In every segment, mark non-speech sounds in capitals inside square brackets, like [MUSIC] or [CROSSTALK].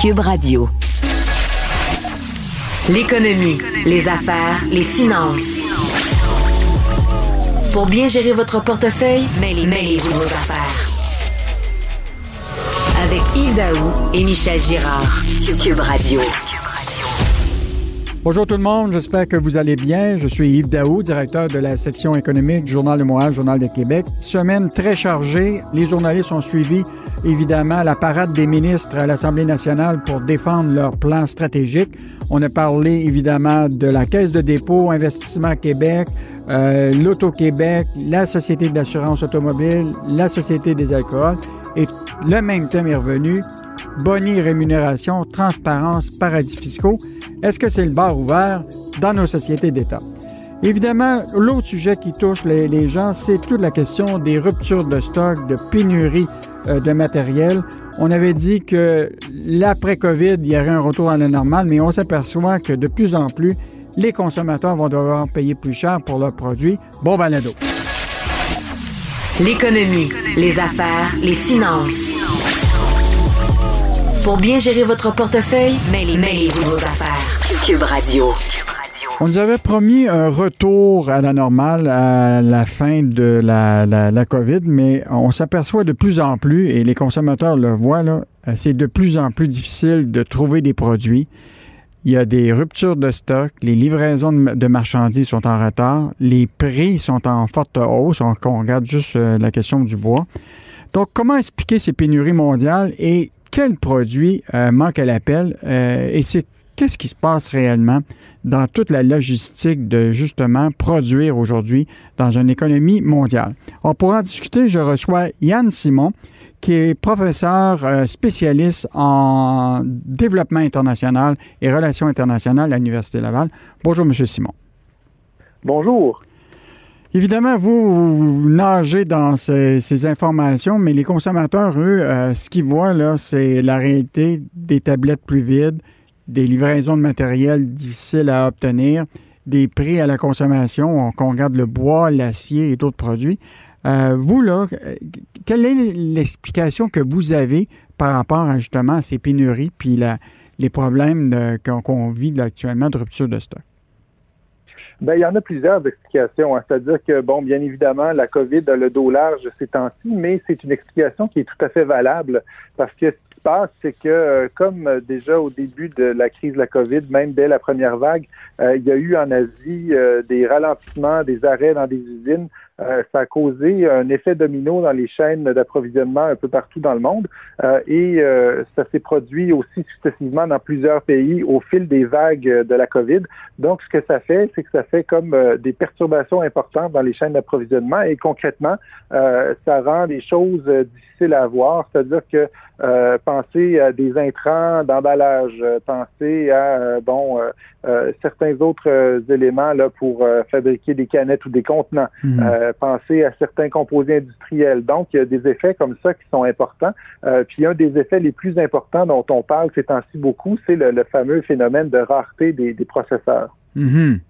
Cube Radio. L'économie, les affaires, les finances. Pour bien gérer votre portefeuille, mêlez, mêlez-vous vos affaires. Avec Yves Daou et Michel Girard. Cube Radio. Bonjour tout le monde, j'espère que vous allez bien. Je suis Yves Daou, directeur de la section économique du Journal de Montréal, Journal de Québec. Semaine très chargée. Les journalistes ont suivi évidemment la parade des ministres à l'Assemblée nationale pour défendre leur plan stratégique. On a parlé évidemment de la Caisse de dépôt, Investissement Québec, euh, l'Auto-Québec, la Société d'assurance automobile, la Société des alcools. Et le même thème est revenu, Bonnie rémunération, transparence, paradis fiscaux. Est-ce que c'est le bar ouvert dans nos sociétés d'État? Évidemment, l'autre sujet qui touche les, gens, c'est toute la question des ruptures de stock, de pénurie euh, de matériel. On avait dit que l'après-COVID, il y aurait un retour à la normale, mais on s'aperçoit que de plus en plus, les consommateurs vont devoir payer plus cher pour leurs produits. Bon balado. L'économie, les affaires, les finances. Pour bien gérer votre portefeuille, mêlez, mêlez vos affaires. Cube Radio. On nous avait promis un retour à la normale à la fin de la, la, COVID, mais on s'aperçoit de plus en plus, et les consommateurs le voient, là, c'est de plus en plus difficile de trouver des produits. Il y a des ruptures de stock, les livraisons de marchandises sont en retard, les prix sont en forte hausse, on, regarde juste euh, la question du bois. Donc, comment expliquer ces pénuries mondiales et quel produit euh, manque à l'appel? Euh, et c'est qu'est-ce qui se passe réellement dans toute la logistique de justement produire aujourd'hui dans une économie mondiale? On pourra en discuter. Je reçois Yann Simon, qui est professeur euh, spécialiste en développement international et relations internationales à l'Université Laval. Bonjour, Monsieur Simon. Bonjour. Évidemment, vous, nagez dans ces, informations, mais les consommateurs, eux, euh, ce qu'ils voient, là, c'est la réalité des tablettes plus vides, des livraisons de matériel difficiles à obtenir, des prix à la consommation, qu'on regarde le bois, l'acier et d'autres produits. Euh, vous, là, quelle est l'explication que vous avez par rapport à, justement à ces pénuries puis les problèmes qu'on vit actuellement de rupture de stock? Ben, il y en a plusieurs explications. Hein. C'est-à-dire que, bon, bien évidemment, la COVID a le dos large ces temps-ci, mais c'est une explication qui est tout à fait valable parce que ce qui se passe, c'est que, euh, comme déjà au début de la crise de la COVID, même dès la première vague, euh, il y a eu en Asie euh, des ralentissements, des arrêts dans des usines euh, ça a causé un effet domino dans les chaînes d'approvisionnement un peu partout dans le monde. Euh, et euh, ça s'est produit aussi successivement dans plusieurs pays au fil des vagues de la COVID. Donc, ce que ça fait, c'est que ça fait comme des perturbations importantes dans les chaînes d'approvisionnement. Et concrètement, ça rend les choses difficiles à avoir, c'est-à-dire que euh, pensez à des intrants d'emballage, euh, pensez à euh, certains autres éléments là pour fabriquer des canettes ou des contenants, mhm. pensez à certains composés industriels. Donc il y a des effets comme ça qui sont importants. puis un des effets les plus importants dont on parle ces temps-ci beaucoup, c'est le, fameux phénomène de rareté des, processeurs. Mhm.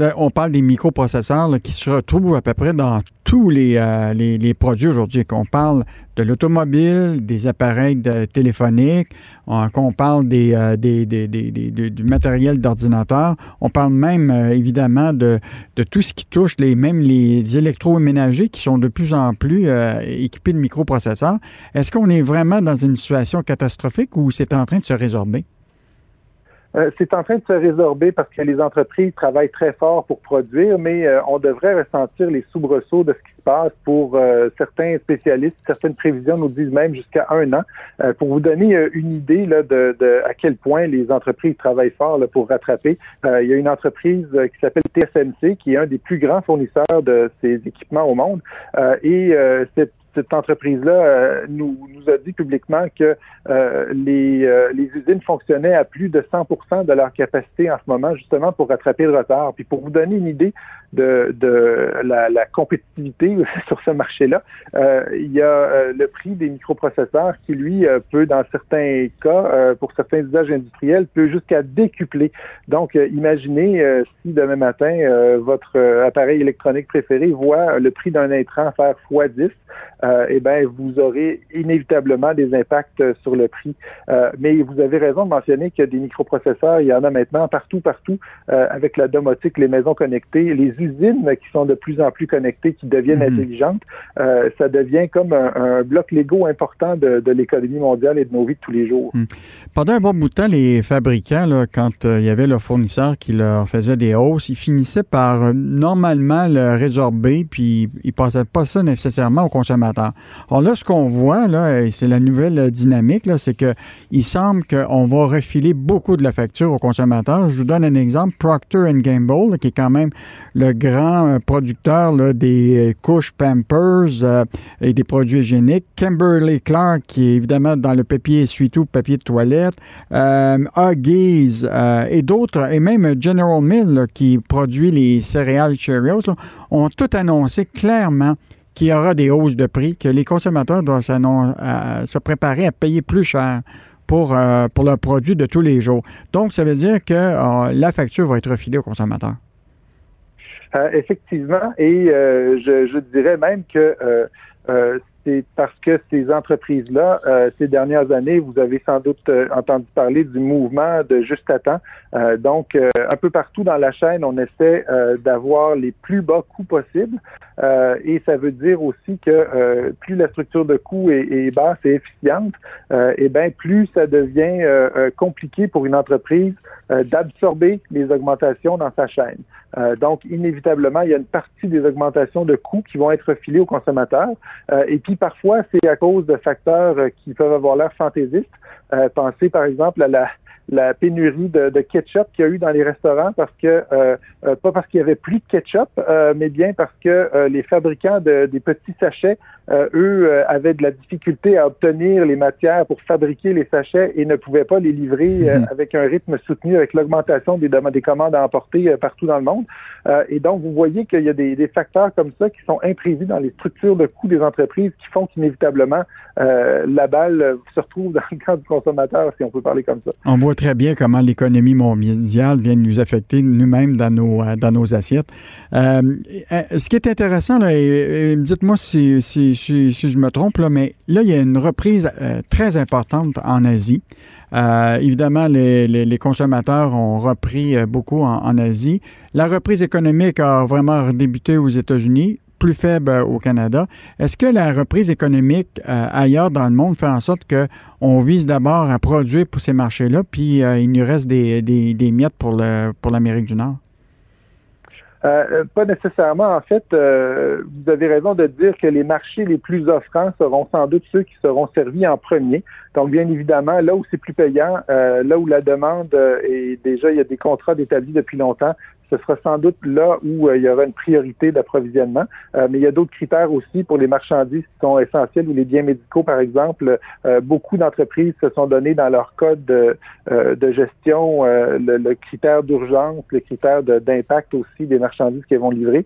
Euh, on parle des microprocesseurs qui se retrouvent à peu près dans tous les, euh, produits aujourd'hui. Qu'on parle de l'automobile, des appareils téléphoniques, qu'on parle euh, du matériel d'ordinateur. On parle même évidemment de, de, tout ce qui touche les, même les électroménagers qui sont de plus en plus équipés de microprocesseurs. Est-ce qu'on est vraiment dans une situation catastrophique ou c'est en train de se résorber? Euh, c'est en train de se résorber parce que les entreprises travaillent très fort pour produire, mais euh, on devrait ressentir les soubresauts de ce qui se passe pour euh, certains spécialistes. Certaines prévisions nous disent même jusqu'à un an. pour vous donner une idée là, de, de, à quel point les entreprises travaillent fort là, pour rattraper, il y a une entreprise qui s'appelle TSMC, qui est un des plus grands fournisseurs de ces équipements au monde. et cette cette entreprise-là euh, nous, nous a dit publiquement que euh, les, euh, les usines fonctionnaient à plus de 100% de leur capacité en ce moment, justement pour rattraper le retard. Puis pour vous donner une idée de, de la, la compétitivité [LAUGHS] sur ce marché-là, il y a le prix des microprocesseurs qui, lui, peut, dans certains cas, pour certains usages industriels, peut jusqu'à décupler. Donc, imaginez si demain matin, votre appareil électronique préféré voit le prix d'un intrant faire x10, euh, eh ben vous aurez inévitablement des impacts sur le prix. mais vous avez raison de mentionner qu'il y a des microprocesseurs, il y en a maintenant partout, partout, avec la domotique, les maisons connectées, les usines qui sont de plus en plus connectées, qui deviennent mhm. intelligentes. ça devient comme un, bloc Lego important de, l'économie mondiale et de nos vies de tous les jours. Mhm. Pendant un bon bout de temps, les fabricants, là, quand il y avait leurs fournisseurs qui leur faisaient des hausses, ils finissaient par normalement le résorber, puis ils ne passaient pas ça nécessairement aux consommateurs. Alors là, ce qu'on voit, là, et c'est la nouvelle dynamique, là, c'est qu'il semble qu'on va refiler beaucoup de la facture aux consommateurs. Je vous donne un exemple. Procter Gamble, qui est quand même le grand euh, producteur des euh, couches Pampers euh, et des produits hygiéniques. Kimberly Clark, qui est évidemment dans le papier essuie-tout, papier de toilette. Huggies et d'autres, et même General Mill, qui produit les céréales Cheerios, ont tout annoncé clairement qu'il y aura des hausses de prix, que les consommateurs doivent se préparer à payer plus cher pour, euh, pour leurs produits de tous les jours. Donc, ça veut dire que euh, la facture va être refilée aux consommateurs. Euh, effectivement, et je, dirais même que c'est parce que ces entreprises-là, euh, ces dernières années, vous avez sans doute euh, entendu parler du mouvement de juste à temps. Euh, donc, un peu partout dans la chaîne, on essaie d'avoir les plus bas coûts possibles. Et ça veut dire aussi que plus la structure de coûts est, basse et efficiente, et eh bien plus ça devient compliqué pour une entreprise d'absorber les augmentations dans sa chaîne. donc, inévitablement, il y a une partie des augmentations de coûts qui vont être filées aux consommateurs. et puis, parfois, c'est à cause de facteurs euh, qui peuvent avoir l'air fantaisistes. Euh, pensez par exemple à la, la pénurie de, ketchup qu'il y a eu dans les restaurants parce que euh, euh, pas parce qu'il y avait plus de ketchup, euh, mais bien parce que les fabricants de, des petits sachets, eux, avaient de la difficulté à obtenir les matières pour fabriquer les sachets et ne pouvaient pas les livrer mhm. avec un rythme soutenu avec l'augmentation des, des commandes à emporter partout dans le monde. et donc, vous voyez qu'il y a des, des, facteurs comme ça qui sont imprévus dans les structures de coûts des entreprises qui font qu'inévitablement la balle se retrouve dans le camp du consommateur, si on peut parler comme ça très bien comment l'économie mondiale vient nous affecter nous-mêmes dans nos, euh, dans nos assiettes. Euh, euh, ce qui est intéressant, dites-moi si, si, si, je me trompe, là, mais là, il y a une reprise très importante en Asie. évidemment, les, consommateurs ont repris beaucoup en, Asie. La reprise économique a vraiment débuté aux États-Unis plus faible euh, au Canada. Est-ce que la reprise économique euh, ailleurs dans le monde fait en sorte qu'on vise d'abord à produire pour ces marchés-là, puis euh, il nous reste des, miettes pour l'Amérique du Nord? Pas nécessairement. En fait, vous avez raison de dire que les marchés les plus offrants seront sans doute ceux qui seront servis en premier. Donc, bien évidemment, là où c'est plus payant, là où la demande est déjà, il y a des contrats établis depuis longtemps, ce sera sans doute là où euh, il y aura une priorité d'approvisionnement. Euh, mais il y a d'autres critères aussi pour les marchandises qui sont essentielles ou les biens médicaux, par exemple. Euh, beaucoup d'entreprises se sont données dans leur code de, de gestion le, critère d'urgence, le critère d'impact aussi des marchandises qu'elles vont livrer.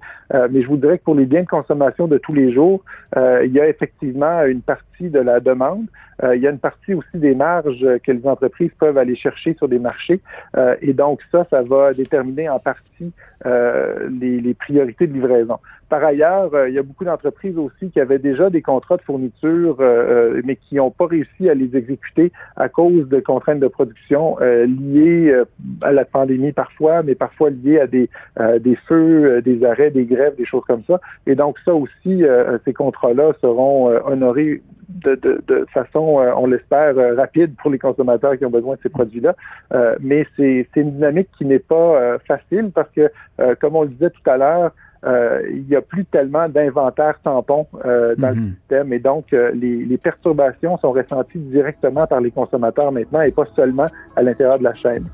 mais je vous dirais que pour les biens de consommation de tous les jours, il y a effectivement une partie de la demande. il y a une partie aussi des marges que les entreprises peuvent aller chercher sur des marchés. et donc ça, ça va déterminer en partie euh, les, priorités de livraison. Par ailleurs, euh, il y a beaucoup d'entreprises aussi qui avaient déjà des contrats de fourniture, euh, mais qui n'ont pas réussi à les exécuter à cause de contraintes de production liées à la pandémie parfois, mais parfois liées à des, feux, des arrêts, des grèves, des choses comme ça. Et donc ça aussi, ces contrats-là seront honorés de, de, de, façon, on l'espère, rapide pour les consommateurs qui ont besoin de ces produits-là. mais c'est une dynamique qui n'est pas facile parce que, comme on le disait tout à l'heure, euh, il n'y a plus tellement d'inventaire tampon euh, dans le mhm. système et donc euh, les, les, perturbations sont ressenties directement par les consommateurs maintenant et pas seulement à l'intérieur de la chaîne.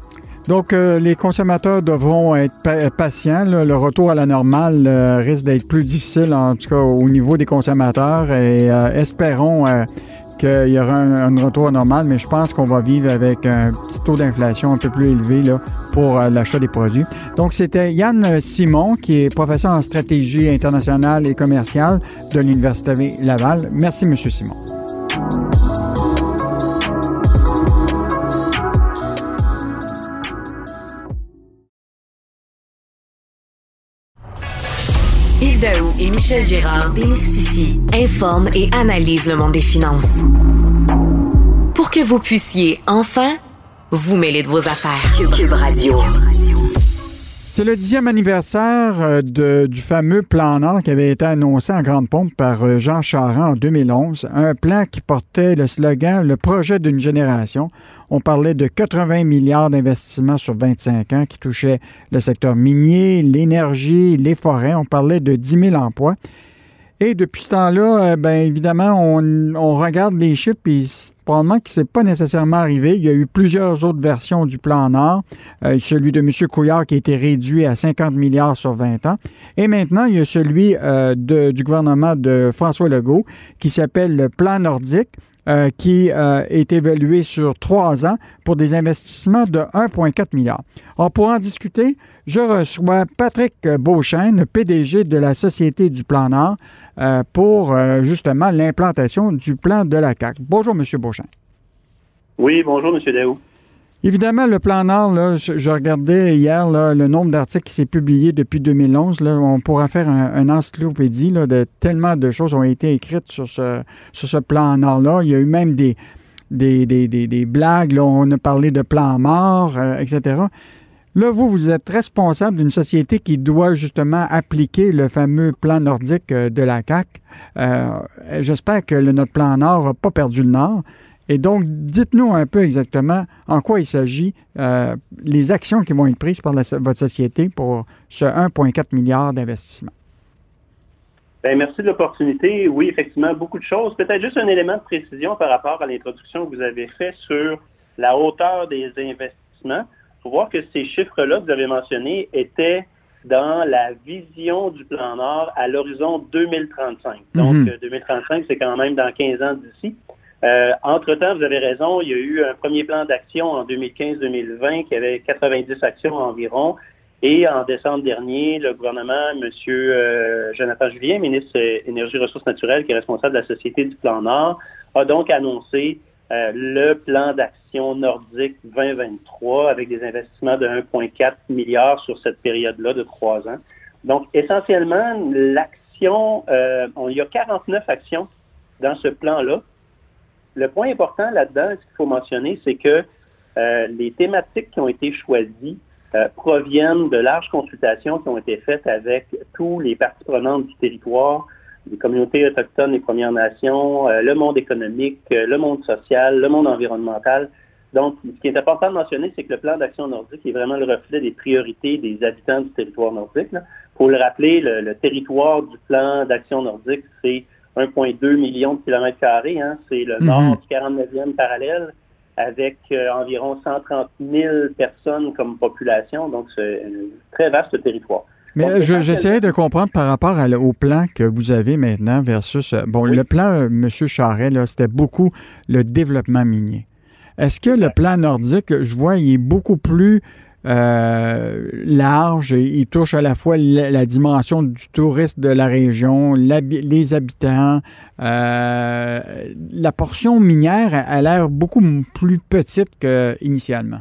Donc, les consommateurs devront être patients. Le retour à la normale risque d'être plus difficile, en tout cas au niveau des consommateurs. Et espérons qu'il y aura un, retour normal, mais je pense qu'on va vivre avec un petit taux d'inflation un peu plus élevé là, pour euh, l'achat des produits. Donc, c'était Yann Simon, qui est professeur en stratégie internationale et commerciale de l'Université Laval. Merci, M. Simon. Michel Gérard démystifie, informe et analyse le monde des finances. Pour que vous puissiez enfin vous mêler de vos affaires. Cube Radio. C'est le dixième anniversaire euh, du fameux plan Nord qui avait été annoncé en grande pompe par euh, Jean Charest en 2011. Un plan qui portait le slogan Le projet d'une génération. On parlait de 80 milliards d'investissements sur 25 ans qui touchaient le secteur minier, l'énergie, les forêts. On parlait de 10 000 emplois. Et depuis ce temps-là, euh, bien évidemment, on, regarde les chiffres et probablement que ce n'est pas nécessairement arrivé. Il y a eu plusieurs autres versions du plan Nord. Euh, celui de M. Couillard qui a été réduit à 50 milliards sur 20 ans. Et maintenant, il y a celui euh, du gouvernement de François Legault qui s'appelle le plan nordique. Euh, qui euh, est évalué sur trois ans pour des investissements de 1,4 milliard. Alors, pour en discuter, je reçois Patrick Beauchesne, PDG de la Société du Plan Nord, euh, pour justement l'implantation du plan de la CAC. Bonjour, M. Beauchesne. Oui, bonjour, M. Daou. Évidemment, le plan Nord, je, regardais hier le nombre d'articles qui s'est publié depuis 2011. on pourra faire un, encyclopédie de tellement de choses ont été écrites sur ce, sur ce plan Nord-là. Il y a eu même des, des, blagues. on a parlé de plan mort, euh, etc. Là, vous, vous êtes responsable d'une société qui doit justement appliquer le fameux plan nordique euh, de la CAC. Euh, j'espère que notre plan Nord n'a pas perdu le Nord. Et donc, dites-nous un peu exactement en quoi il s'agit, euh, les actions qui vont être prises par votre société pour ce 1,4 milliard d'investissement. Bien, merci de l'opportunité. Oui, effectivement, beaucoup de choses. Peut-être juste un élément de précision par rapport à l'introduction que vous avez fait sur la hauteur des investissements. Il faut voir que ces chiffres-là que vous avez mentionnés étaient dans la vision du plan Nord à l'horizon 2035. Donc, 2035, mhm. c'est quand même dans 15 ans d'ici. Euh, entre-temps, vous avez raison, il y a eu un premier plan d'action en 2015-2020 qui avait 90 actions environ. Et en décembre dernier, le gouvernement, M. Euh, Jonathan Julien, ministre Énergie et Ressources naturelles, qui est responsable de la Société du Plan Nord, a donc annoncé euh, le plan d'action nordique 2023 avec des investissements de 1,4 milliard sur cette période-là de trois ans. Donc, essentiellement, l'action, il y a 49 actions dans ce plan-là le point important là-dedans, ce qu'il faut mentionner, c'est que euh, les thématiques qui ont été choisies euh, proviennent de larges consultations qui ont été faites avec tous les parties prenantes du territoire, les communautés autochtones, les Premières Nations, euh, le monde économique, le monde social, le monde environnemental. Donc, ce qui est important de mentionner, c'est que le plan d'action nordique est vraiment le reflet des priorités des habitants du territoire nordique. Pour le rappeler, le territoire du plan d'action nordique, c'est 1,2 million de kilomètres carrés. Hein. C'est le mhm. nord du 49e parallèle avec euh, environ 130 000 personnes comme population. Donc, c'est un très vaste territoire. Mais j'essayais de comprendre par rapport au plan que vous avez maintenant versus... Euh, bon, le plan, euh, M. Charret, c'était beaucoup le développement minier. Est-ce que le plan nordique, je vois, il est beaucoup plus euh, large et il touche à la fois la, dimension du tourisme de la région, les habitants. Euh, la portion minière a, l'air beaucoup plus petite qu'initialement.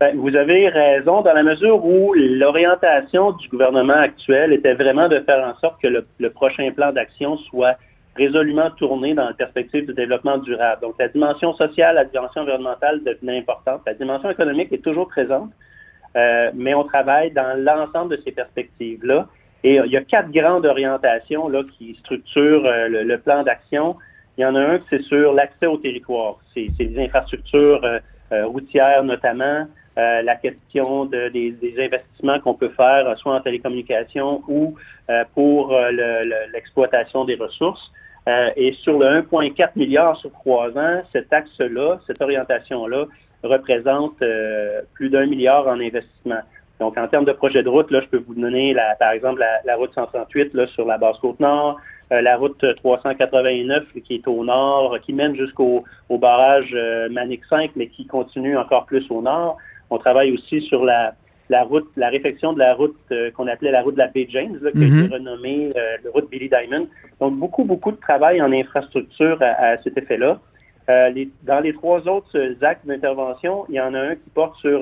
Ben, vous avez raison dans la mesure où l'orientation du gouvernement actuel était vraiment de faire en sorte que le prochain plan d'action soit résolument tourné dans la perspective du développement durable. Donc, la dimension sociale, la dimension environnementale devenait importante. La dimension économique est toujours présente, euh, mais on travaille dans l'ensemble de ces perspectives-là. Et il y a quatre grandes orientations là, qui structurent euh, le, plan d'action. Il y en a un qui c'est sur l'accès au territoire. C'est les infrastructures euh, routières notamment, la question des, investissements qu'on peut faire, soit en télécommunication ou pour l'exploitation des ressources. Euh, et sur le 1,4 milliard sur trois ans, cet axe-là, cette orientation-là, représente euh, plus d'un milliard en investissement. Donc, en termes de projet de route, là, je peux vous donner, la, par exemple, la, route 138 là, sur la Basse-Côte-Nord, euh, la route 389 qui est au nord, qui mène jusqu'au barrage Manic 5, mais qui continue encore plus au nord. On travaille aussi sur la, la route, la réfection de la route euh, qu'on appelait la route de la Bay James, qui a été mhm. renommée euh, la route Billy Diamond. Donc, beaucoup, beaucoup de travail en infrastructure à, cet effet-là. Euh, dans les trois autres actes d'intervention, il y en a un qui porte sur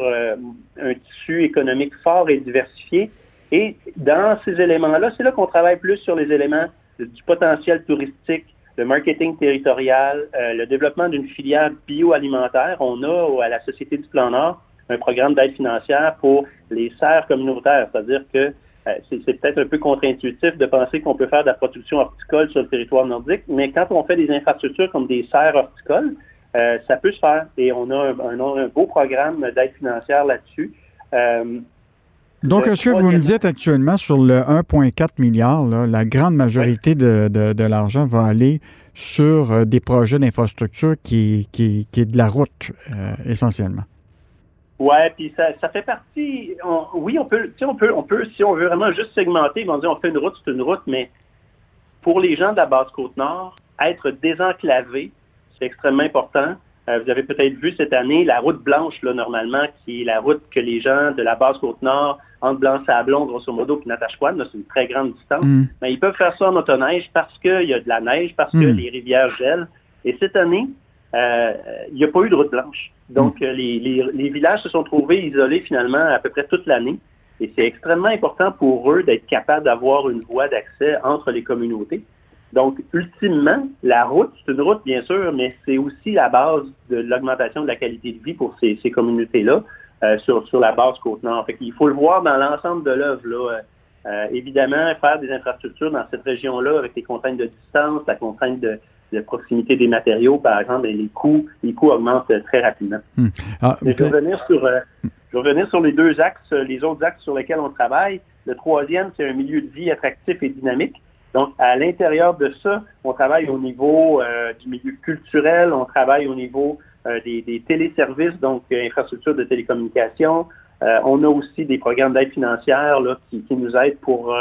un tissu économique fort et diversifié. Et dans ces éléments-là, c'est là, qu'on travaille plus sur les éléments du potentiel touristique, le marketing territorial, le développement d'une filière bioalimentaire. On a à la Société du Plan Nord un programme d'aide financière pour les serres communautaires, c'est-à-dire que euh, c'est peut-être un peu contre-intuitif de penser qu'on peut faire de la production horticole sur le territoire nordique, mais quand on fait des infrastructures comme des serres horticoles, euh, ça peut se faire. Et on a un, beau programme d'aide financière là-dessus. Euh, Donc, est-ce que vous me dites actuellement sur le 1,4 milliard, la grande majorité de, l'argent va aller sur des projets d'infrastructure qui, qui, est de la route essentiellement? Ouais, puis ça, ça fait partie. oui, on peut, on peut, on peut, si on veut vraiment juste segmenter, ils vont dire on fait une route, c'est une route, mais pour les gens de la basse côte nord, être désenclavé, c'est extrêmement important. Euh, vous avez peut-être vu cette année la route blanche, là, normalement, qui est la route que les gens de la basse côte nord, entre Blanc-Sablon, grosso modo, puis Natashquan, c'est une très grande distance, mm. mais ils peuvent faire ça en motoneige parce qu'il y a de la neige, parce que mm. les rivières gèlent. Et cette année, euh, il n'y a pas eu de route blanche. Donc, mm. euh, les, les, villages se sont trouvés isolés finalement à peu près toute l'année. Et c'est extrêmement important pour eux d'être capables d'avoir une voie d'accès entre les communautés. Donc, ultimement, la route, c'est une route, bien sûr, mais c'est aussi la base de l'augmentation de la qualité de vie pour ces, ces communautés-là euh, sur, sur la base Côte-Nord. Fait qu'il faut le voir dans l'ensemble de l'œuvre. Là. Euh, évidemment, faire des infrastructures dans cette région-là avec les contraintes de distance, la contrainte de, de proximité des matériaux, par exemple, les coûts, les coûts augmentent très rapidement. Hmm. Ah, je, vais revenir sur, euh, je vais revenir sur les deux axes, les autres axes sur lesquels on travaille. Le troisième, c'est un milieu de vie attractif et dynamique. Donc, à l'intérieur de ça, on travaille au niveau euh, du milieu culturel, on travaille au niveau euh, des, des, téléservices, donc infrastructures de télécommunication. on a aussi des programmes d'aide financière là, qui, qui, nous aident pour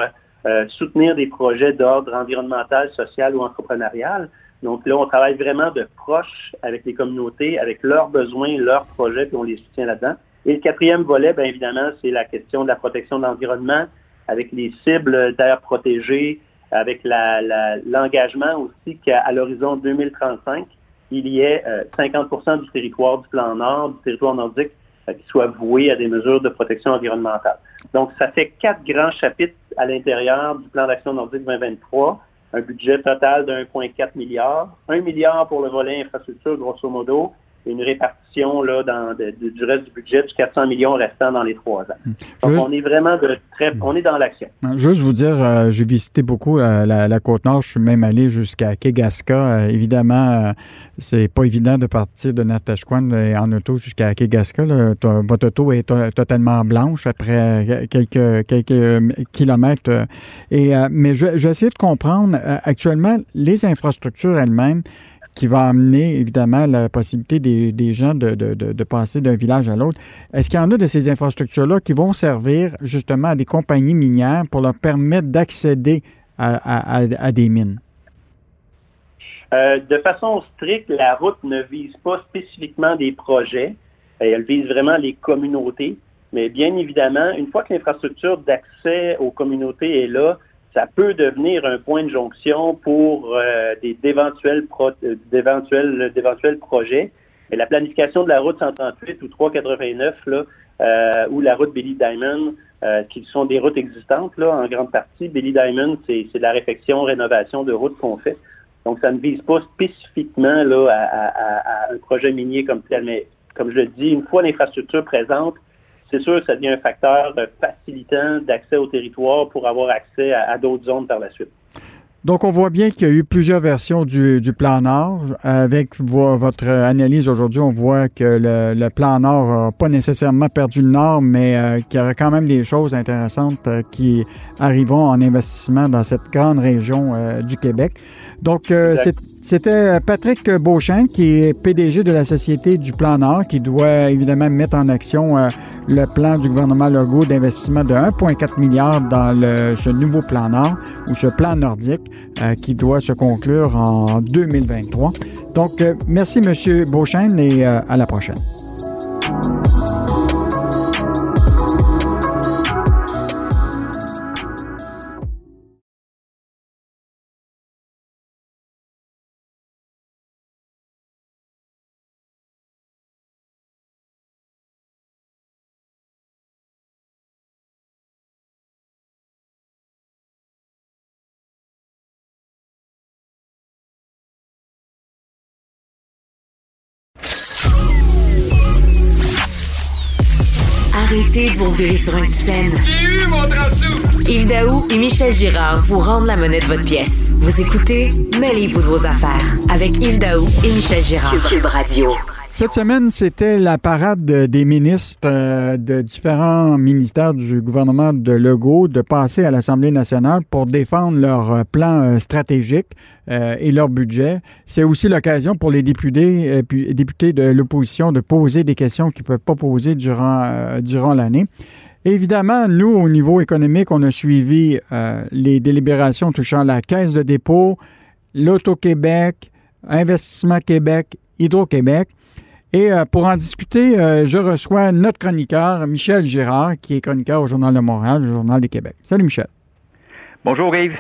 soutenir des projets d'ordre environnemental, social ou entrepreneurial. Donc là, on travaille vraiment de proche avec les communautés, avec leurs besoins, leurs projets, puis on les soutient là-dedans. Et le quatrième volet, bien évidemment, c'est la question de la protection de l'environnement, avec les cibles d'air protégées, avec l'engagement aussi qu'à l'horizon 2035, il y ait 50% euh, du territoire du plan Nord, du territoire nordique, euh, qui soit voué à des mesures de protection environnementale. Donc, ça fait quatre grands chapitres à l'intérieur du plan d'action nordique 2023 un budget total de 1,4 milliard. 1 milliard pour le volet infrastructure, grosso modo, une répartition là, dans, du reste du budget du 400 millions restant dans les trois ans. Hmm. Donc, on est vraiment de très, on est dans l'action. Hmm. Juste vous dire, euh, j'ai visité beaucoup euh, la, Côte-Nord. Je suis même allé jusqu'à Kegaska. Euh, évidemment, c'est pas évident de partir de Natashquan en auto jusqu'à Kegaska. Votre auto est totalement blanche après quelques, quelques kilomètres. Et, mais je, vais essayer de comprendre actuellement les infrastructures elles-mêmes qui va amener évidemment la possibilité des, gens de, passer d'un village à l'autre. Est-ce qu'il y en a de ces infrastructures-là qui vont servir justement à des compagnies minières pour leur permettre d'accéder à, des mines? Euh, de façon stricte, la route ne vise pas spécifiquement des projets. Elle vise vraiment les communautés. Mais bien évidemment, une fois que l'infrastructure d'accès aux communautés est là, ça peut devenir un point de jonction pour euh, d'éventuels projets. Et la planification de la route 138 ou 389 là, euh, ou la route Billy Diamond, euh, qui sont des routes existantes en grande partie. Billy Diamond, c'est de la réfection, rénovation de routes qu'on fait. Donc, ça ne vise pas spécifiquement là, à, un projet minier comme tel. Mais comme je le dis, une fois l'infrastructure présente, c'est sûr que ça devient un facteur facilitant d'accès au territoire pour avoir accès à, d'autres zones par la suite. Donc, on voit bien qu'il y a eu plusieurs versions du, plan Nord. Avec votre analyse aujourd'hui, on voit que le, plan Nord n'a pas nécessairement perdu le Nord, mais euh, qu'il y aura quand même des choses intéressantes euh, qui arriveront en investissement dans cette grande région euh, du Québec. Donc, c'était Patrick Beauchamp, qui est PDG de la Société du Plan Nord, qui doit évidemment mettre en action euh, le plan du gouvernement Legault d'investissement de 1,4 milliard dans le, ce nouveau plan Nord, ou ce plan nordique, euh, qui doit se conclure en 2023. Donc, euh, merci, Monsieur Beauchamp, et à la prochaine. Sur une scène. Yves Daou et Michel Girard vous rendent la monnaie de votre pièce. Vous écoutez Mêlez-vous de vos affaires avec Yves Daou et Michel Girard. Cube Radio. Cette semaine, c'était la parade des ministres euh, de différents ministères du gouvernement de Legault de passer à l'Assemblée nationale pour défendre leur euh, plan euh, stratégique et leur budget. C'est aussi l'occasion pour les députés, députés de l'opposition de poser des questions qu'ils ne peuvent pas poser durant, durant l'année. Évidemment, nous, au niveau économique, on a suivi les délibérations touchant la Caisse de dépôt, l'Auto-Québec, Investissement Québec, Hydro-Québec. Et euh, pour en discuter, euh, je reçois notre chroniqueur, Michel Girard, qui est chroniqueur au Journal de Montréal, le Journal du Québec. Salut, Michel. Bonjour, Yves.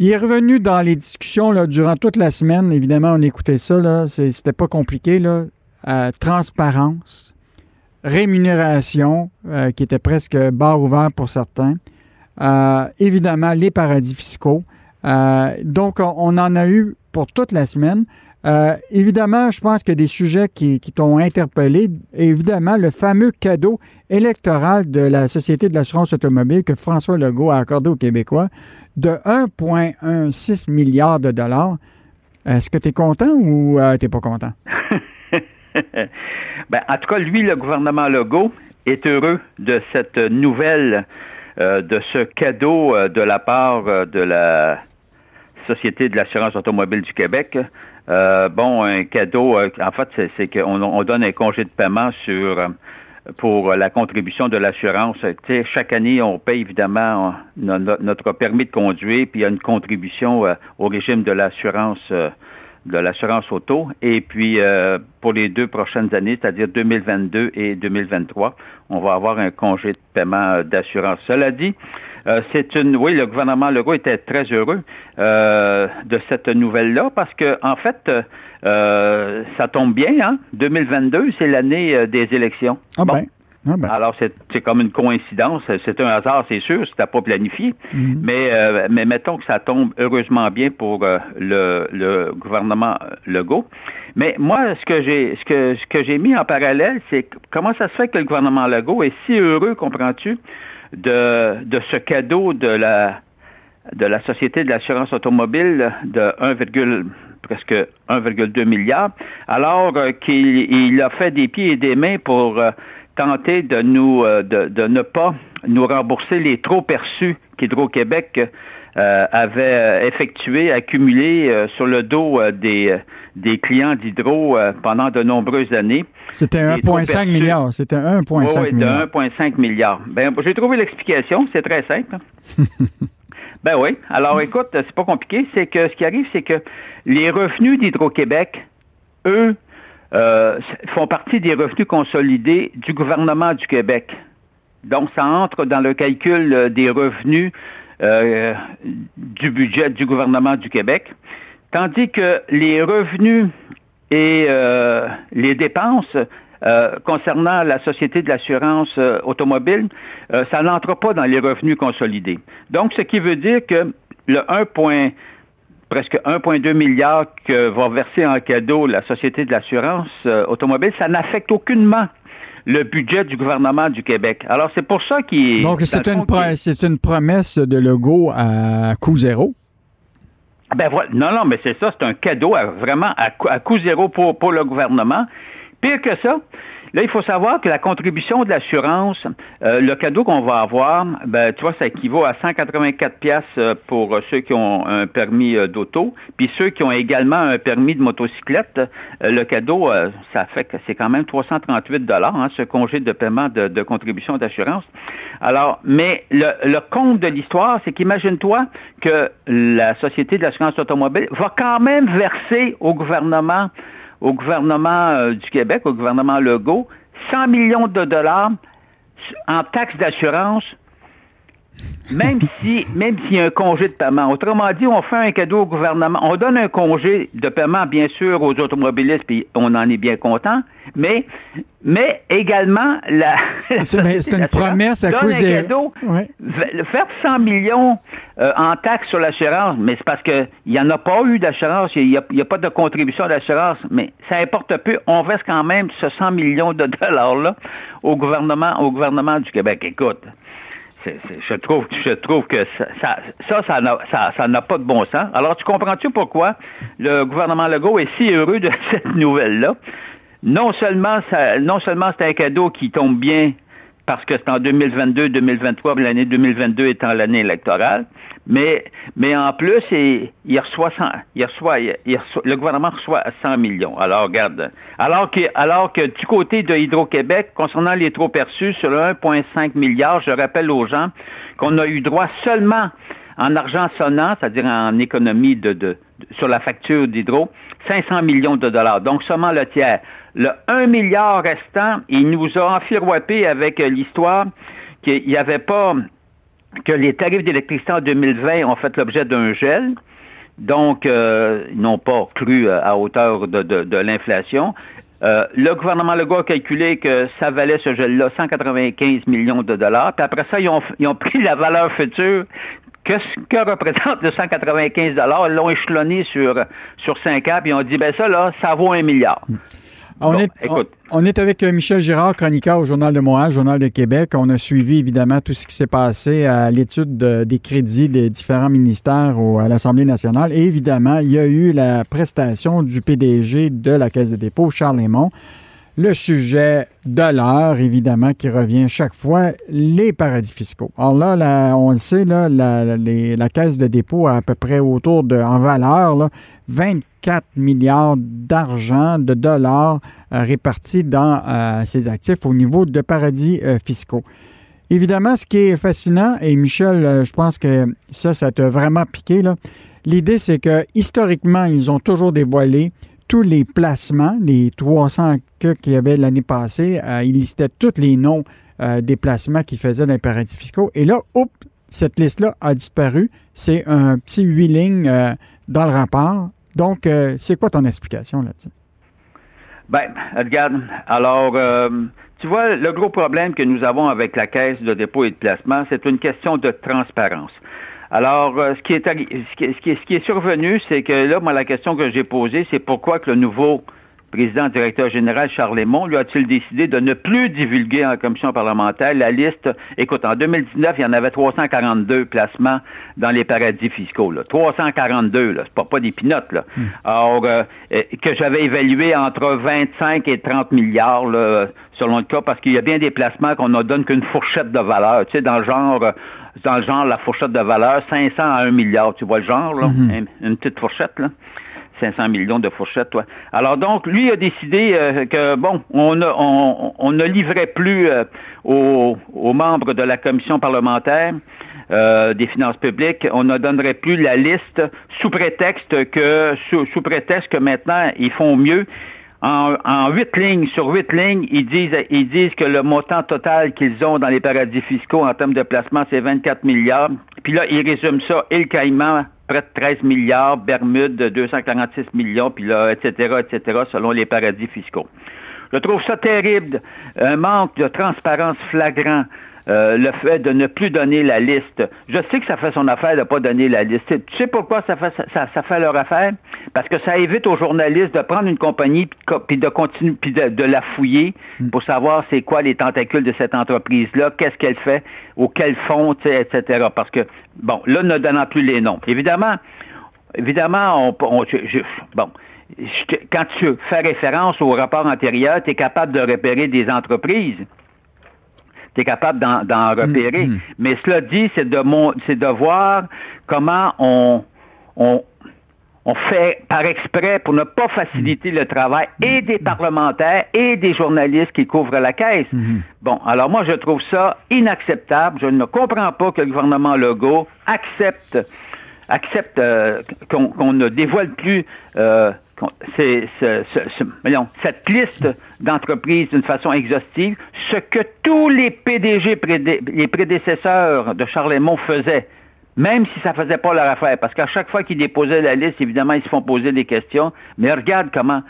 Il est revenu dans les discussions là, durant toute la semaine. Évidemment, on écoutait ça. C'était pas compliqué. Là. Euh, transparence, rémunération, qui était presque barre ouvert pour certains. évidemment, les paradis fiscaux. donc, on en a eu pour toute la semaine. Euh, évidemment, je pense qu'il y a des sujets qui, t'ont interpellé. Évidemment, le fameux cadeau électoral de la Société de l'assurance automobile que François Legault a accordé aux Québécois de 1,16 milliard de dollars. Est-ce que tu es content ou euh, tu n'es pas content? [LAUGHS] ben, en tout cas, lui, le gouvernement Legault est heureux de cette nouvelle, euh, de ce cadeau de la part de la Société de l'assurance automobile du Québec. Euh, bon, un cadeau, euh, en fait, c'est qu'on on donne un congé de paiement sur euh, pour la contribution de l'assurance. Chaque année, on paye évidemment notre permis de conduire, puis il y a une contribution au régime de l'assurance de l'assurance auto. Et puis, pour les deux prochaines années, c'est-à-dire 2022 et 2023, on va avoir un congé de paiement d'assurance. Cela dit, euh, c'est une, oui, le gouvernement Legault était très heureux euh, de cette nouvelle-là parce que, en fait, euh, ça tombe bien. Hein? 2022, c'est l'année des élections. Ah ben. Ah ben. Alors, c'est comme une coïncidence. C'est un hasard, c'est sûr, c'était pas planifié. Mm-hmm. mais, mais mettons que ça tombe heureusement bien pour le, le, gouvernement Legault. Mais moi, ce que j'ai ce que, ce que j'ai mis en parallèle, c'est comment ça se fait que le gouvernement Legault est si heureux, comprends-tu, de, de ce cadeau de la, de la Société de l'assurance automobile de 1, presque 1,2 milliard, alors euh, qu'il a fait des pieds et des mains pour tenter de nous euh, de, de, ne pas nous rembourser les trop perçus qu'Hydro-Québec euh, avait euh, effectué, accumulé euh, sur le dos des, des clients d'Hydro pendant de nombreuses années. C'était 1,5 milliard. C'était 1,5 oui, milliard. 1,5 milliard. Ben, j'ai trouvé l'explication. C'est très simple. [LAUGHS] ben oui. Alors, écoute, c'est pas compliqué. C'est que ce qui arrive, c'est que les revenus d'Hydro-Québec, eux, font partie des revenus consolidés du gouvernement du Québec. Donc, ça entre dans le calcul des revenus euh, du budget du gouvernement du Québec, tandis que les revenus et euh, les dépenses euh, concernant la Société de l'assurance automobile, ça n'entre pas dans les revenus consolidés. Donc, ce qui veut dire que le 1, presque 1,2 milliard que va verser en cadeau la Société de l'assurance automobile, ça n'affecte aucunement le budget du gouvernement du Québec. Alors, c'est pour ça qu'il... Donc, c'est une, c'est une promesse de Legault à coût zéro? Ben voilà. Non, non, mais c'est ça, c'est un cadeau vraiment à, à coût zéro pour, pour le gouvernement. Pire que ça, Là, il faut savoir que la contribution de l'assurance, euh, le cadeau qu'on va avoir, ben, tu vois, ça équivaut à 184 pièces euh, pour ceux qui ont un permis euh, d'auto, puis ceux qui ont également un permis de motocyclette. le cadeau, ça fait que c'est quand même 338 dollars, hein, ce congé de paiement de, contribution d'assurance. Alors, mais le, le compte de l'histoire, c'est qu'imagine-toi que la Société de l'assurance automobile va quand même verser au gouvernement au gouvernement euh, du Québec, au gouvernement Legault, 100 millions de dollars en taxes d'assurance même [LAUGHS] si même s'il y a un congé de paiement. Autrement dit, on fait un cadeau au gouvernement. On donne un congé de paiement, bien sûr, aux automobilistes, puis on en est bien content, mais mais également la. [LAUGHS] C'est une promesse à cause des. cadeau, Faire 100 millions euh, en taxes sur l'assurance, mais c'est parce qu'il n'y en a pas eu d'assurance, il n'y a, pas de contribution d'assurance, mais ça importe peu. On verse quand même ce 100 millions de [LAUGHS] dollars-là au gouvernement, au gouvernement du Québec. Écoute, je trouve, que ça, ça, n'a, pas de bon sens. Alors, tu comprends-tu pourquoi le gouvernement Legault est si heureux de [LAUGHS] cette nouvelle-là? Non seulement, non seulement c'est un cadeau qui tombe bien parce que c'est en 2022-2023, l'année 2022 étant l'année électorale, mais, mais en plus, il, reçoit, il reçoit, le gouvernement reçoit 100 millions. Alors, regarde, alors que, alors que du côté de Hydro-Québec, concernant les trop perçus sur 1,5 milliard, je rappelle aux gens qu'on a eu droit seulement en argent sonnant, c'est-à-dire en économie de, sur la facture d'Hydro, 500 millions de dollars, donc seulement le tiers. Le 1 milliard restant, il nous a enfiroipé avec l'histoire qu'il n'y avait pas que les tarifs d'électricité en 2020 ont fait l'objet d'un gel. Donc, euh, ils n'ont pas cru euh, à hauteur de, l'inflation. Euh, le gouvernement Legault a calculé que ça valait ce gel-là 195 millions de dollars. Puis après ça, ils ont, pris la valeur future que ce que représente le 195 dollars, ils l'ont échelonné sur, sur 5 ans, puis ils ont dit, ben ça, là, ça vaut un milliard. On, est, on, est avec euh, Michel Girard, chroniqueur au Journal de Montréal, Journal de Québec. On a suivi évidemment tout ce qui s'est passé à l'étude des crédits des différents ministères à l'Assemblée nationale. Et évidemment, il y a eu la prestation du PDG de la Caisse de dépôt, Charles Lemont. Le sujet de l'heure, évidemment, qui revient chaque fois, les paradis fiscaux. Alors là, on le sait, là, la, caisse de dépôt a à peu près autour de, en valeur, 24 milliards d'argent, de dollars euh, répartis dans euh, ses actifs au niveau de paradis euh, fiscaux. Évidemment, ce qui est fascinant, et Michel, je pense que ça, ça t'a vraiment piqué, L'idée, c'est que historiquement, ils ont toujours dévoilé tous les placements, les 300 qu'il y avait l'année passée, euh, il listait tous les noms euh, des placements qu'ils faisaient dans les paradis fiscaux. Et là, oups, cette liste-là a disparu. C'est un petit huit lignes euh, dans le rapport. Donc, c'est quoi ton explication là-dessus? Ben, regarde, alors, tu vois, le gros problème que nous avons avec la caisse de dépôt et de placement, c'est une question de transparence. Alors, euh, ce, qui est, ce, qui est, ce, qui est, survenu, c'est que là, moi, la question que j'ai posée, c'est pourquoi que le nouveau président directeur général Charles Lemont, lui a-t-il décidé de ne plus divulguer en commission parlementaire la liste? Écoute, en 2019, il y en avait 342 placements dans les paradis fiscaux. Là. 342, là, c'est pas, pas des pinottes. Là. Hmm. Alors, euh, que j'avais évalué entre 25 et 30 milliards, là, selon le cas, parce qu'il y a bien des placements qu'on ne donne qu'une fourchette de valeur. Tu sais, dans le genre, dans le genre, la fourchette de valeur, 500 à 1 milliard. Tu vois le genre, là? Mhm. une, petite fourchette, là. 500 millions de fourchettes, toi. Alors donc, lui a décidé euh, que, bon, on, on, ne livrait plus euh, aux, membres de la commission parlementaire euh, des finances publiques, on ne donnerait plus la liste sous prétexte que, sous prétexte que maintenant, ils font mieux en, huit lignes, sur huit lignes, ils disent, ils disent que le montant total qu'ils ont dans les paradis fiscaux en termes de placement, c'est 24 milliards. Puis là, ils résument ça, île près de 13 milliards, Bermude, 246 millions, puis là, etc., etc., selon les paradis fiscaux. Je trouve ça terrible, un manque de transparence flagrant euh, le fait de ne plus donner la liste. Je sais que ça fait son affaire de ne pas donner la liste. Tu sais pourquoi ça fait, ça, fait leur affaire? Parce que ça évite aux journalistes de prendre une compagnie puis de continuer puis de, la fouiller hmm. pour savoir c'est quoi les tentacules de cette entreprise-là, qu'est-ce qu'elle fait, auquel fond, etc. Parce que, bon, là, ne donnant plus les noms. Évidemment, évidemment, on, bon, quand tu fais référence au rapport antérieur, tu es capable de repérer des entreprises tu es capable d'en repérer. Mm, mm. Mais cela dit, c'est de, voir comment on, on, on fait par exprès pour ne pas faciliter le travail et des parlementaires et des journalistes qui couvrent la caisse. Mm, bon, alors moi, je trouve ça inacceptable. Je ne comprends pas que le gouvernement Legault accepte accepte euh, qu'on ne dévoile plus euh, cette liste d'entreprises d'une façon exhaustive, ce que tous les PDG, les prédécesseurs de Charles faisaient, même si ça faisait pas leur affaire, parce qu'à chaque fois qu'ils déposaient la liste, évidemment, ils se font poser des questions, mais regarde comment,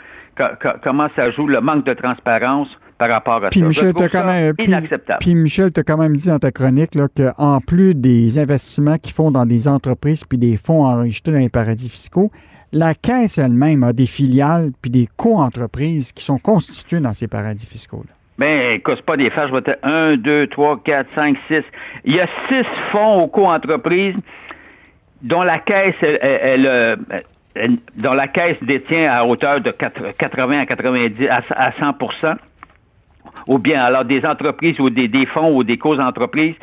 comment ça joue le manque de transparence par rapport à puis ça. Michel, quand même, inacceptable. Puis, Michel, tu as quand même dit dans ta chronique qu'en plus des investissements qu'ils font dans des entreprises puis des fonds enregistrés dans les paradis fiscaux, la Caisse elle-même a des filiales puis des co-entreprises qui sont constituées dans ces paradis fiscaux-là. Ben, écoute, pas des faire, je vais te 1, 2, 3, 4, 5, 6. Il y a six fonds aux co-entreprises dont la caisse, elle, euh, dont la caisse détient à hauteur de 80 à 90 à 100 ou bien alors des entreprises ou des, fonds ou des causes entreprises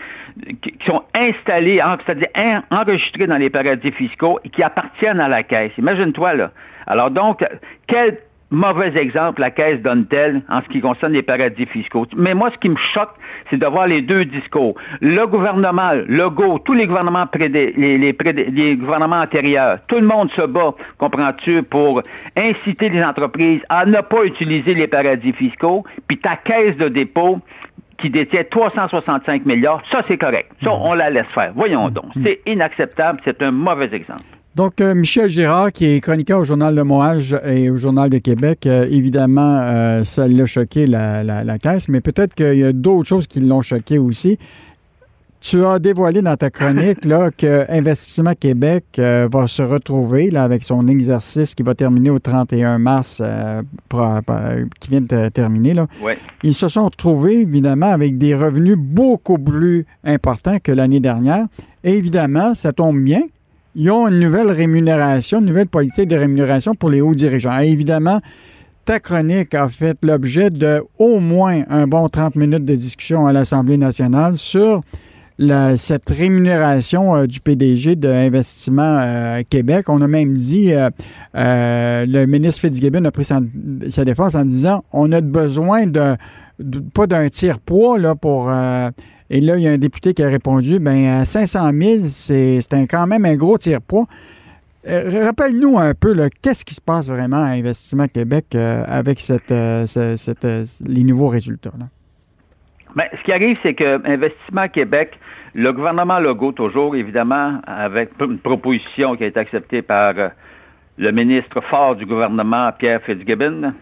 qui, sont installées, c'est-à-dire enregistrées dans les paradis fiscaux et qui appartiennent à la caisse. Imagine-toi là. Alors donc, quel mauvais exemple la Caisse donne-t-elle en ce qui concerne les paradis fiscaux. Mais moi, ce qui me choque, c'est de voir les deux discours. Le gouvernement, le GO, tous les gouvernements les, les, gouvernements antérieurs, tout le monde se bat, comprends-tu, pour inciter les entreprises à ne pas utiliser les paradis fiscaux, puis ta caisse de dépôt qui détient 365 milliards, ça c'est correct. Ça, on la laisse faire. Voyons donc. C'est inacceptable, c'est un mauvais exemple. Donc, euh, Michel Girard, qui est chroniqueur au Journal Le Moage et au Journal de Québec, euh, évidemment, euh, ça l'a choqué, la, caisse, mais peut-être qu'il y a d'autres choses qui l'ont choqué aussi. Tu as dévoilé dans ta chronique là, [LAUGHS] que Investissement Québec va se retrouver là, avec son exercice qui va terminer au 31 mars, qui vient de terminer. Là. Ils se sont retrouvés, évidemment, avec des revenus beaucoup plus importants que l'année dernière. Et évidemment, ça tombe bien ils ont une nouvelle rémunération, une nouvelle politique de rémunération pour les hauts dirigeants. évidemment, ta chronique a fait l'objet de au moins un bon 30 minutes de discussion à l'Assemblée nationale sur cette rémunération euh, du PDG d'Investissement euh, Québec. On a même dit, euh, le ministre Fitzgibbon a pris sa, défense en disant on a besoin de, pas d'un tiers-poids là, pour et là, il y a un député qui a répondu, ben 500 000, c'est quand même un gros tire-poids. Euh, rappelle-nous un peu, qu'est-ce qui se passe vraiment à Investissement Québec euh, avec euh, les nouveaux résultats? Bien, ce qui arrive, c'est que Investissement Québec, le gouvernement Legault, toujours, évidemment, avec une proposition qui a été acceptée par le ministre fort du gouvernement, Pierre Fitzgibbon,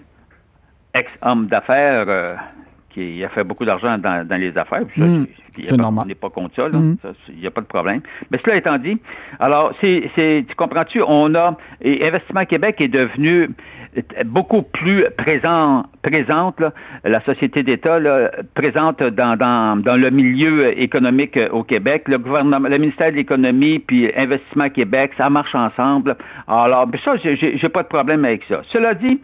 ex-homme d'affaires qui a fait beaucoup d'argent dans, les affaires. Hmm. on n'est pas contre ça, hmm. il n'y a pas de problème. Mais cela étant dit, alors, c'est, tu comprends-tu, on a, et Investissement Québec est devenu beaucoup plus présent, présente, la société d'État, présente dans, dans, le milieu économique au Québec. Le gouvernement, le ministère de l'Économie puis Investissement Québec, ça marche ensemble. Alors, ça, j'ai, j'ai pas de problème avec ça. Cela dit,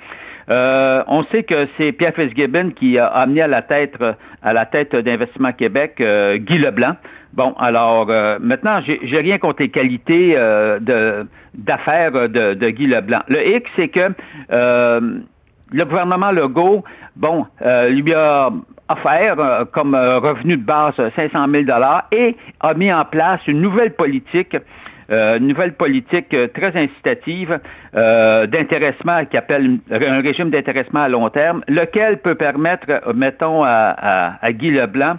euh, on sait que c'est Pierre Fitzgibbon qui a amené à la tête à la tête d'Investissement Québec euh, Guy Leblanc. Bon, alors euh, maintenant, j'ai rien contre les qualités de d'affaires de, Guy Leblanc. Le X, c'est que le gouvernement Legault, bon, lui a offert comme revenu de base 500 000 dollars et a mis en place une nouvelle politique euh, une nouvelle politique euh, très incitative euh, d'intéressement qui appelle un régime d'intéressement à long terme, lequel peut permettre, mettons, à, Guy Leblanc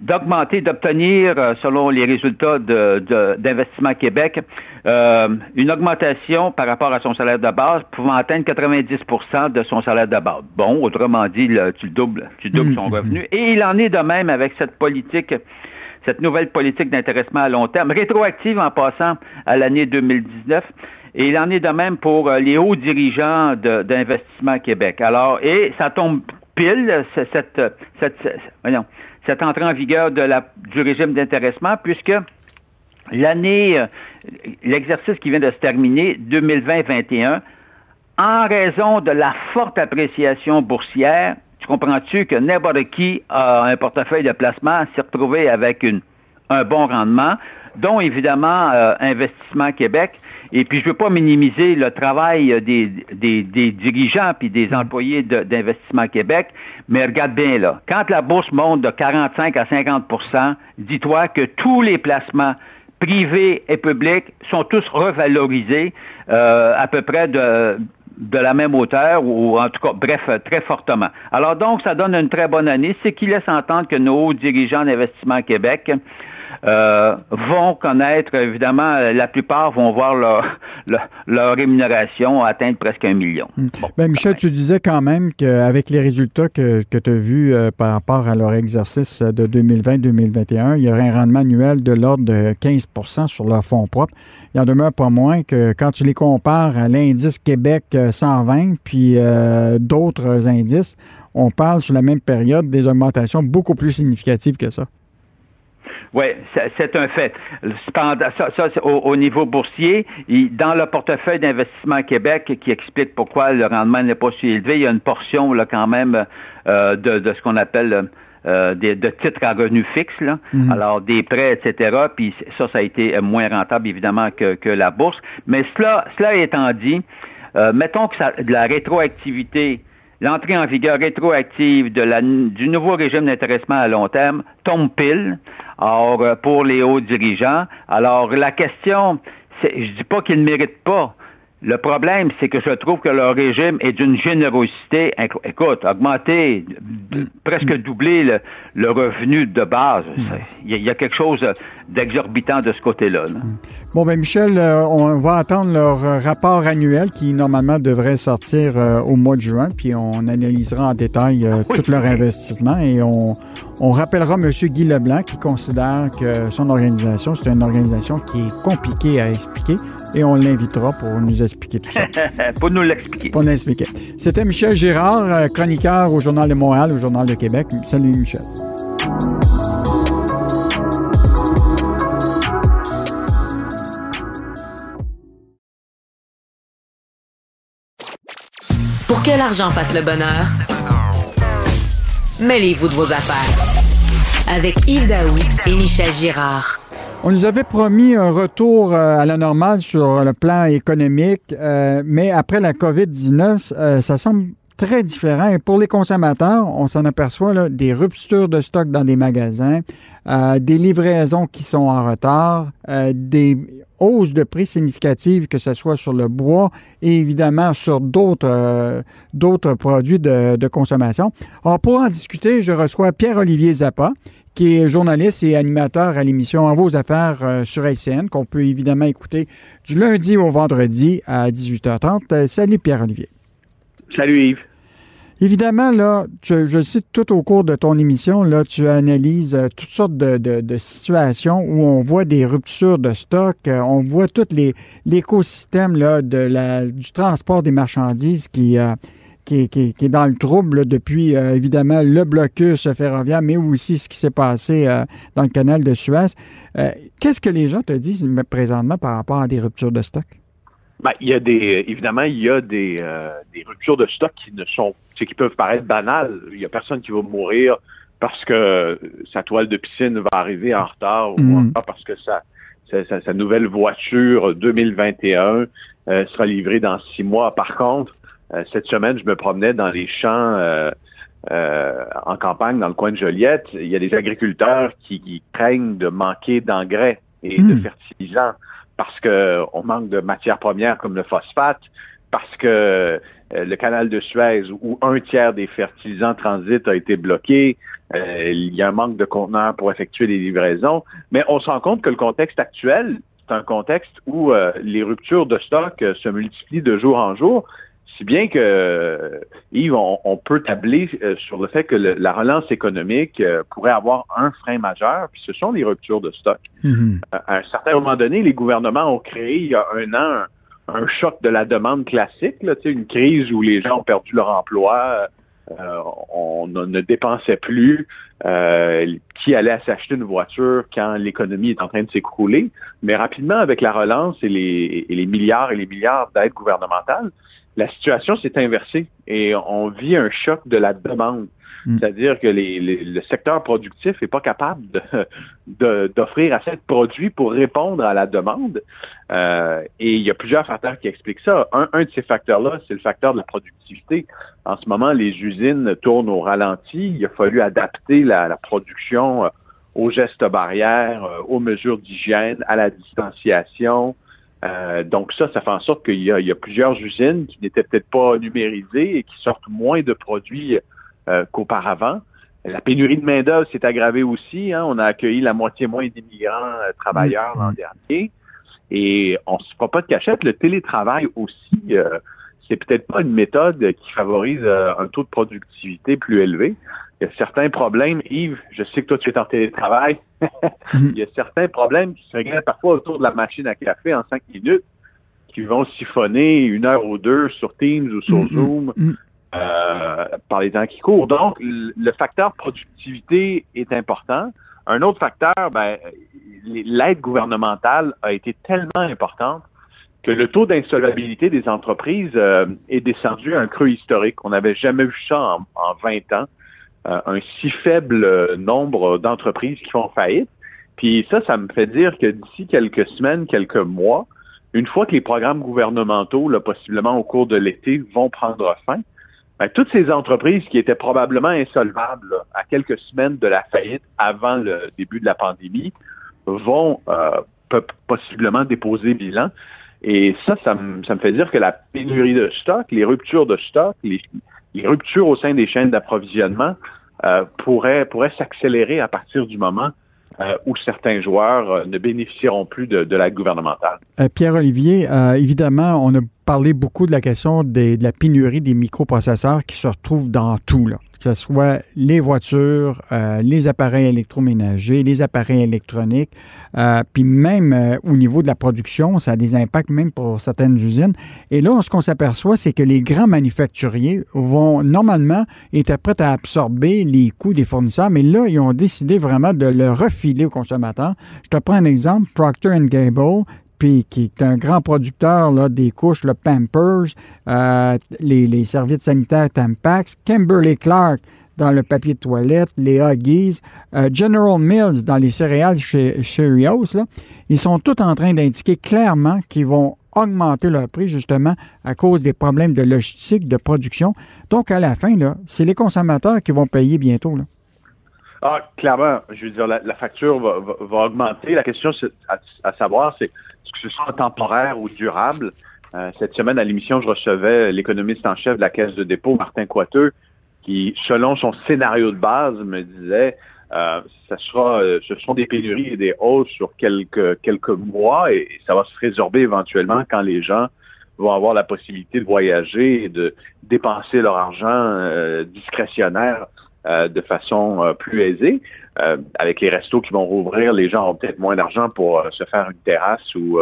d'augmenter, d'obtenir, selon les résultats d'Investissement Québec, une augmentation par rapport à son salaire de base pouvant atteindre 90% de son salaire de base. Bon, autrement dit, tu doubles, tu doubles son mmh, mmh, revenu. Mmh. Et il en est de même avec cette politique cette nouvelle politique d'intéressement à long terme, rétroactive en passant à l'année 2019. Et il en est de même pour euh, les hauts dirigeants d'Investissement Québec. Alors, et ça tombe pile, cette, cette, voyons, cette entrée en vigueur du régime d'intéressement, puisque l'année, euh, l'exercice qui vient de se terminer, 2020-21, en raison de la forte appréciation boursière, comprends-tu que n'importe qui a un portefeuille de placement s'est retrouvé avec un bon rendement, dont évidemment euh, Investissement Québec? Et puis je ne veux pas minimiser le travail des, des, dirigeants puis des employés d'Investissement Québec, mais regarde bien là, quand la bourse monte de 45 à 50% dis-toi que tous les placements privés et publics, sont tous revalorisés euh, à peu près de, de la même hauteur, ou en tout cas, bref, très fortement. Alors donc, ça donne une très bonne année, ce qui laisse entendre que nos dirigeants d'investissement Québec euh, vont connaître, évidemment, la plupart vont voir leur, [LAUGHS] leur, rémunération atteindre presque un million. Hmm. Ben, Michel, tu disais quand même qu'avec les résultats que, que tu as vus euh, par rapport à leur exercice de 2020-2021, il y aurait un rendement annuel de l'ordre de 15% sur leur fonds propres. Il en demeure pas moins que quand tu les compares à l'indice Québec 120 euh, puis d'autres indices, on parle sur la même période des augmentations beaucoup plus significatives que ça. Oui, c'est un fait. ça, au, niveau boursier, dans le portefeuille d'investissement Québec qui explique pourquoi le rendement n'est pas si élevé, il y a une portion là, quand même euh, de, ce qu'on appelle euh, des, de titres à revenus fixes, là. Mhm. alors des prêts, etc. Puis ça, ça a été moins rentable évidemment que, que la bourse. Mais cela, cela étant dit, euh, mettons que ça, de la rétroactivité l'entrée en vigueur rétroactive du nouveau régime d'intéressement à long terme tombe pile euh, pour les hauts dirigeants. Alors, la question, je dis pas qu'ils ne méritent pas, le problème, c'est que je trouve que leur régime est d'une générosité, écoute, augmenter, presque doubler le, revenu de base. Il y, a quelque chose d'exorbitant de ce côté-là. Bon, ben Michel, euh, on va attendre leur rapport annuel qui normalement devrait sortir euh, au mois de juin, puis on analysera en détail euh, tout leur investissement et on, on rappellera M. Guy Leblanc qui considère que son organisation, c'est une organisation qui est compliquée à expliquer et on l'invitera pour nous expliquer tout ça. [LAUGHS] pour nous l'expliquer. Pour nous expliquer. C'était Michel Girard, euh, chroniqueur au Journal de Montréal, au Journal de Québec. Salut Michel. Pour que l'argent fasse le bonheur, mêlez-vous de vos affaires. Avec Yves Daou et Michel Girard. On nous avait promis un retour euh, à la normale sur le plan économique, euh, mais après la COVID-19, euh, ça semble très différent. Et pour les consommateurs, on s'en aperçoit des ruptures de stock dans des magasins, des livraisons qui sont en retard, des hausses de prix significatives, que ce soit sur le bois et évidemment sur d'autres d'autres produits de, de consommation. Alors, pour en discuter, je reçois Pierre-Olivier Zappa, qui est journaliste et animateur à l'émission En vos affaires euh, sur LCN, qu'on peut évidemment écouter du lundi au vendredi à 18h30. Euh, salut Pierre-Olivier. Salut Yves. Évidemment, là, je cite tout au cours de ton émission, là, tu analyses euh, toutes sortes de, situations où on voit des ruptures de stock, on voit tout l'écosystème de la, du transport des marchandises qui, qui, est dans le trouble depuis, euh, évidemment, le blocus ferroviaire, mais aussi ce qui s'est passé euh, dans le canal de Suez. Euh, qu'est-ce que les gens te disent présentement par rapport à des ruptures de stock? Ben, il y a des, évidemment, il y a des, ruptures de stock qui ne sont, qui peuvent paraître banales. Il n'y a personne qui va mourir parce que sa toile de piscine va arriver en retard ou mm. parce que sa, sa, nouvelle voiture 2021 sera livrée dans six mois. Par contre, cette semaine, je me promenais dans les champs euh, euh, en campagne, dans le coin de Joliette. Il y a des agriculteurs qui, craignent de manquer d'engrais et de hmm. fertilisants parce qu'on manque de matières premières comme le phosphate, parce que le canal de Suez, où un tiers des fertilisants transit a été bloqué, il y a un manque de conteneurs pour effectuer les livraisons. Mais on se rend compte que le contexte actuel, c'est un contexte où les ruptures de stock se multiplient de jour en jour. Si bien que, Yves, on, peut tabler euh, sur le fait que la relance économique euh, pourrait avoir un frein majeur, puis ce sont les ruptures de stock. Mm-hmm. À un certain moment donné, les gouvernements ont créé, il y a un an, un, choc de la demande classique, là, une crise où les gens ont perdu leur emploi, euh, on ne dépensait plus, qui allait s'acheter une voiture quand l'économie est en train de s'écrouler. Mais rapidement, avec la relance et les, et les milliards et les milliards d'aides gouvernementales, la situation s'est inversée et on vit un choc de la demande. Mm. C'est-à-dire que le secteur productif n'est pas capable [LAUGHS] d'offrir assez de produits pour répondre à la demande. Euh, et il y a plusieurs facteurs qui expliquent ça. Un, de ces facteurs-là, c'est le facteur de la productivité. En ce moment, les usines tournent au ralenti. Il a fallu adapter la, production euh, aux gestes barrières, aux mesures d'hygiène, à la distanciation. donc ça, ça fait en sorte qu'il y, a plusieurs usines qui n'étaient peut-être pas numérisées et qui sortent moins de produits qu'auparavant. La pénurie de main-d'œuvre s'est aggravée aussi. Hein. On a accueilli la moitié moins d'immigrants travailleurs l'an dernier. Et on ne se fera pas de cachette, le télétravail aussi, euh, c'est peut-être pas une méthode qui favorise euh, un taux de productivité plus élevé. Il y a certains problèmes, Yves, je sais que toi tu es en télétravail, [LAUGHS] il y a certains problèmes qui se réglent parfois autour de la machine à café en cinq minutes, qui vont siphonner une heure ou deux sur Teams ou sur mm-hmm. Zoom mm-hmm. Euh, par les temps qui courent. Donc, le facteur productivité est important. Un autre facteur, ben, l'aide gouvernementale a été tellement importante que le taux d'insolvabilité des entreprises euh, est descendu à un creux historique. On n'avait jamais vu ça en, 20 ans, euh, un si faible nombre d'entreprises qui font faillite. Puis ça, ça me fait dire que d'ici quelques semaines, quelques mois, une fois que les programmes gouvernementaux, là, possiblement au cours de l'été, vont prendre fin, ben, toutes ces entreprises qui étaient probablement insolvables à quelques semaines de la faillite avant le début de la pandémie vont euh, possiblement déposer bilan. Et ça, ça me, fait dire que la pénurie de stock, les ruptures de stock, les, ruptures au sein des chaînes d'approvisionnement euh, pourraient, s'accélérer à partir du moment euh, où certains joueurs ne bénéficieront plus de, de l'aide gouvernementale. Pierre-Olivier, évidemment, on a parlé beaucoup de la question de la pénurie des microprocesseurs qui se retrouvent dans tout. Là que ce soit les voitures, euh, les appareils électroménagers, les appareils électroniques, euh, puis même euh, au niveau de la production, ça a des impacts même pour certaines usines. Et là, ce qu'on s'aperçoit, c'est que les grands manufacturiers vont normalement être prêts à absorber les coûts des fournisseurs, mais là, ils ont décidé vraiment de le refiler aux consommateurs. Je te prends un exemple, Procter Gamble qui est un grand producteur là, des couches, le Pampers, euh, les, les, serviettes sanitaires Tampax, Kimberly Clark dans le papier de toilette, les Huggies, euh, General Mills dans les céréales chez Cheerios, là, ils sont tous en train d'indiquer clairement qu'ils vont augmenter leur prix justement à cause des problèmes de logistique, de production. Donc, à la fin, c'est les consommateurs qui vont payer bientôt. Là. Ah, clairement, je veux dire, la, facture va, va, augmenter. La question à, savoir, c'est que ce soit temporaire ou durable? Euh, cette semaine, à l'émission, je recevais l'économiste en chef de la Caisse de dépôt, Martin Coiteux, qui, selon son scénario de base, me disait euh, ça sera, euh, ce sont des pénuries et des hausses sur quelques, mois et, ça va se résorber éventuellement quand les gens vont avoir la possibilité de voyager et de dépenser leur argent euh, discrétionnaire de façon plus aisée. Euh, avec les restos qui vont rouvrir, les gens ont peut-être moins d'argent pour se faire une terrasse ou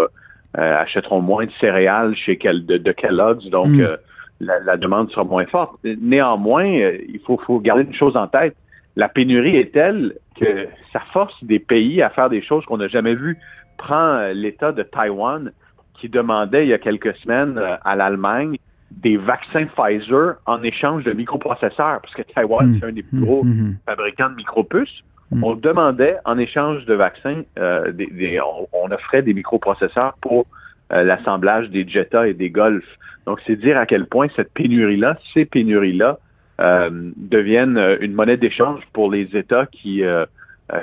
achèteront moins de céréales chez quel, de, de Kellogg's, donc mm. la, demande sera moins forte. Néanmoins, il faut, faut garder une chose en tête. La pénurie est telle que ça force des pays à faire des choses qu'on n'a jamais vues. Prends l'État de Taïwan qui demandait il y a quelques semaines à l'Allemagne des vaccins Pfizer en échange de microprocesseurs, parce que Taïwan, c'est un des plus gros fabricants de micropuces. On demandait en échange de vaccins, euh, des, on, offrait des microprocesseurs pour euh, l'assemblage des Jetta et des Golf. Donc, c'est dire à quel point cette pénurie-là, ces pénuries-là, euh, deviennent une monnaie d'échange pour les États qui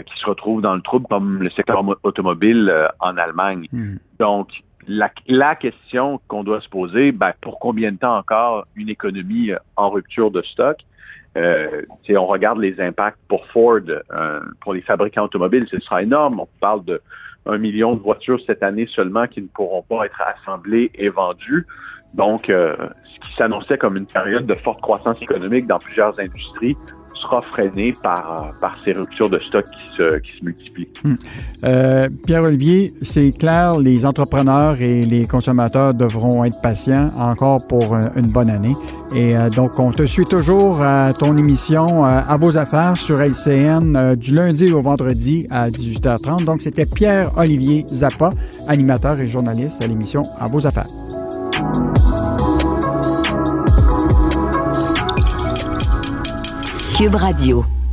qui se retrouvent dans le trouble, comme le secteur automobile en Allemagne. Donc, la, question qu'on doit se poser, ben, pour combien de temps encore une économie en rupture de stock? Euh, on regarde les impacts pour Ford, euh, pour les fabricants automobiles, ce sera énorme. On parle de un million de voitures cette année seulement qui ne pourront pas être assemblées et vendues. Donc, euh, ce qui s'annonçait comme une période de forte croissance économique dans plusieurs industries sera freiné par, par ces ruptures de stock qui se, qui se multiplient. Hmm. Euh, Pierre-Olivier, c'est clair, les entrepreneurs et les consommateurs devront être patients encore pour une bonne année. Et euh, donc, on te suit toujours à ton émission euh, À vos affaires sur LCN du lundi au vendredi à 18h30. Donc, c'était Pierre-Olivier Zappa, animateur et journaliste à l'émission À vos affaires. Cube Radio.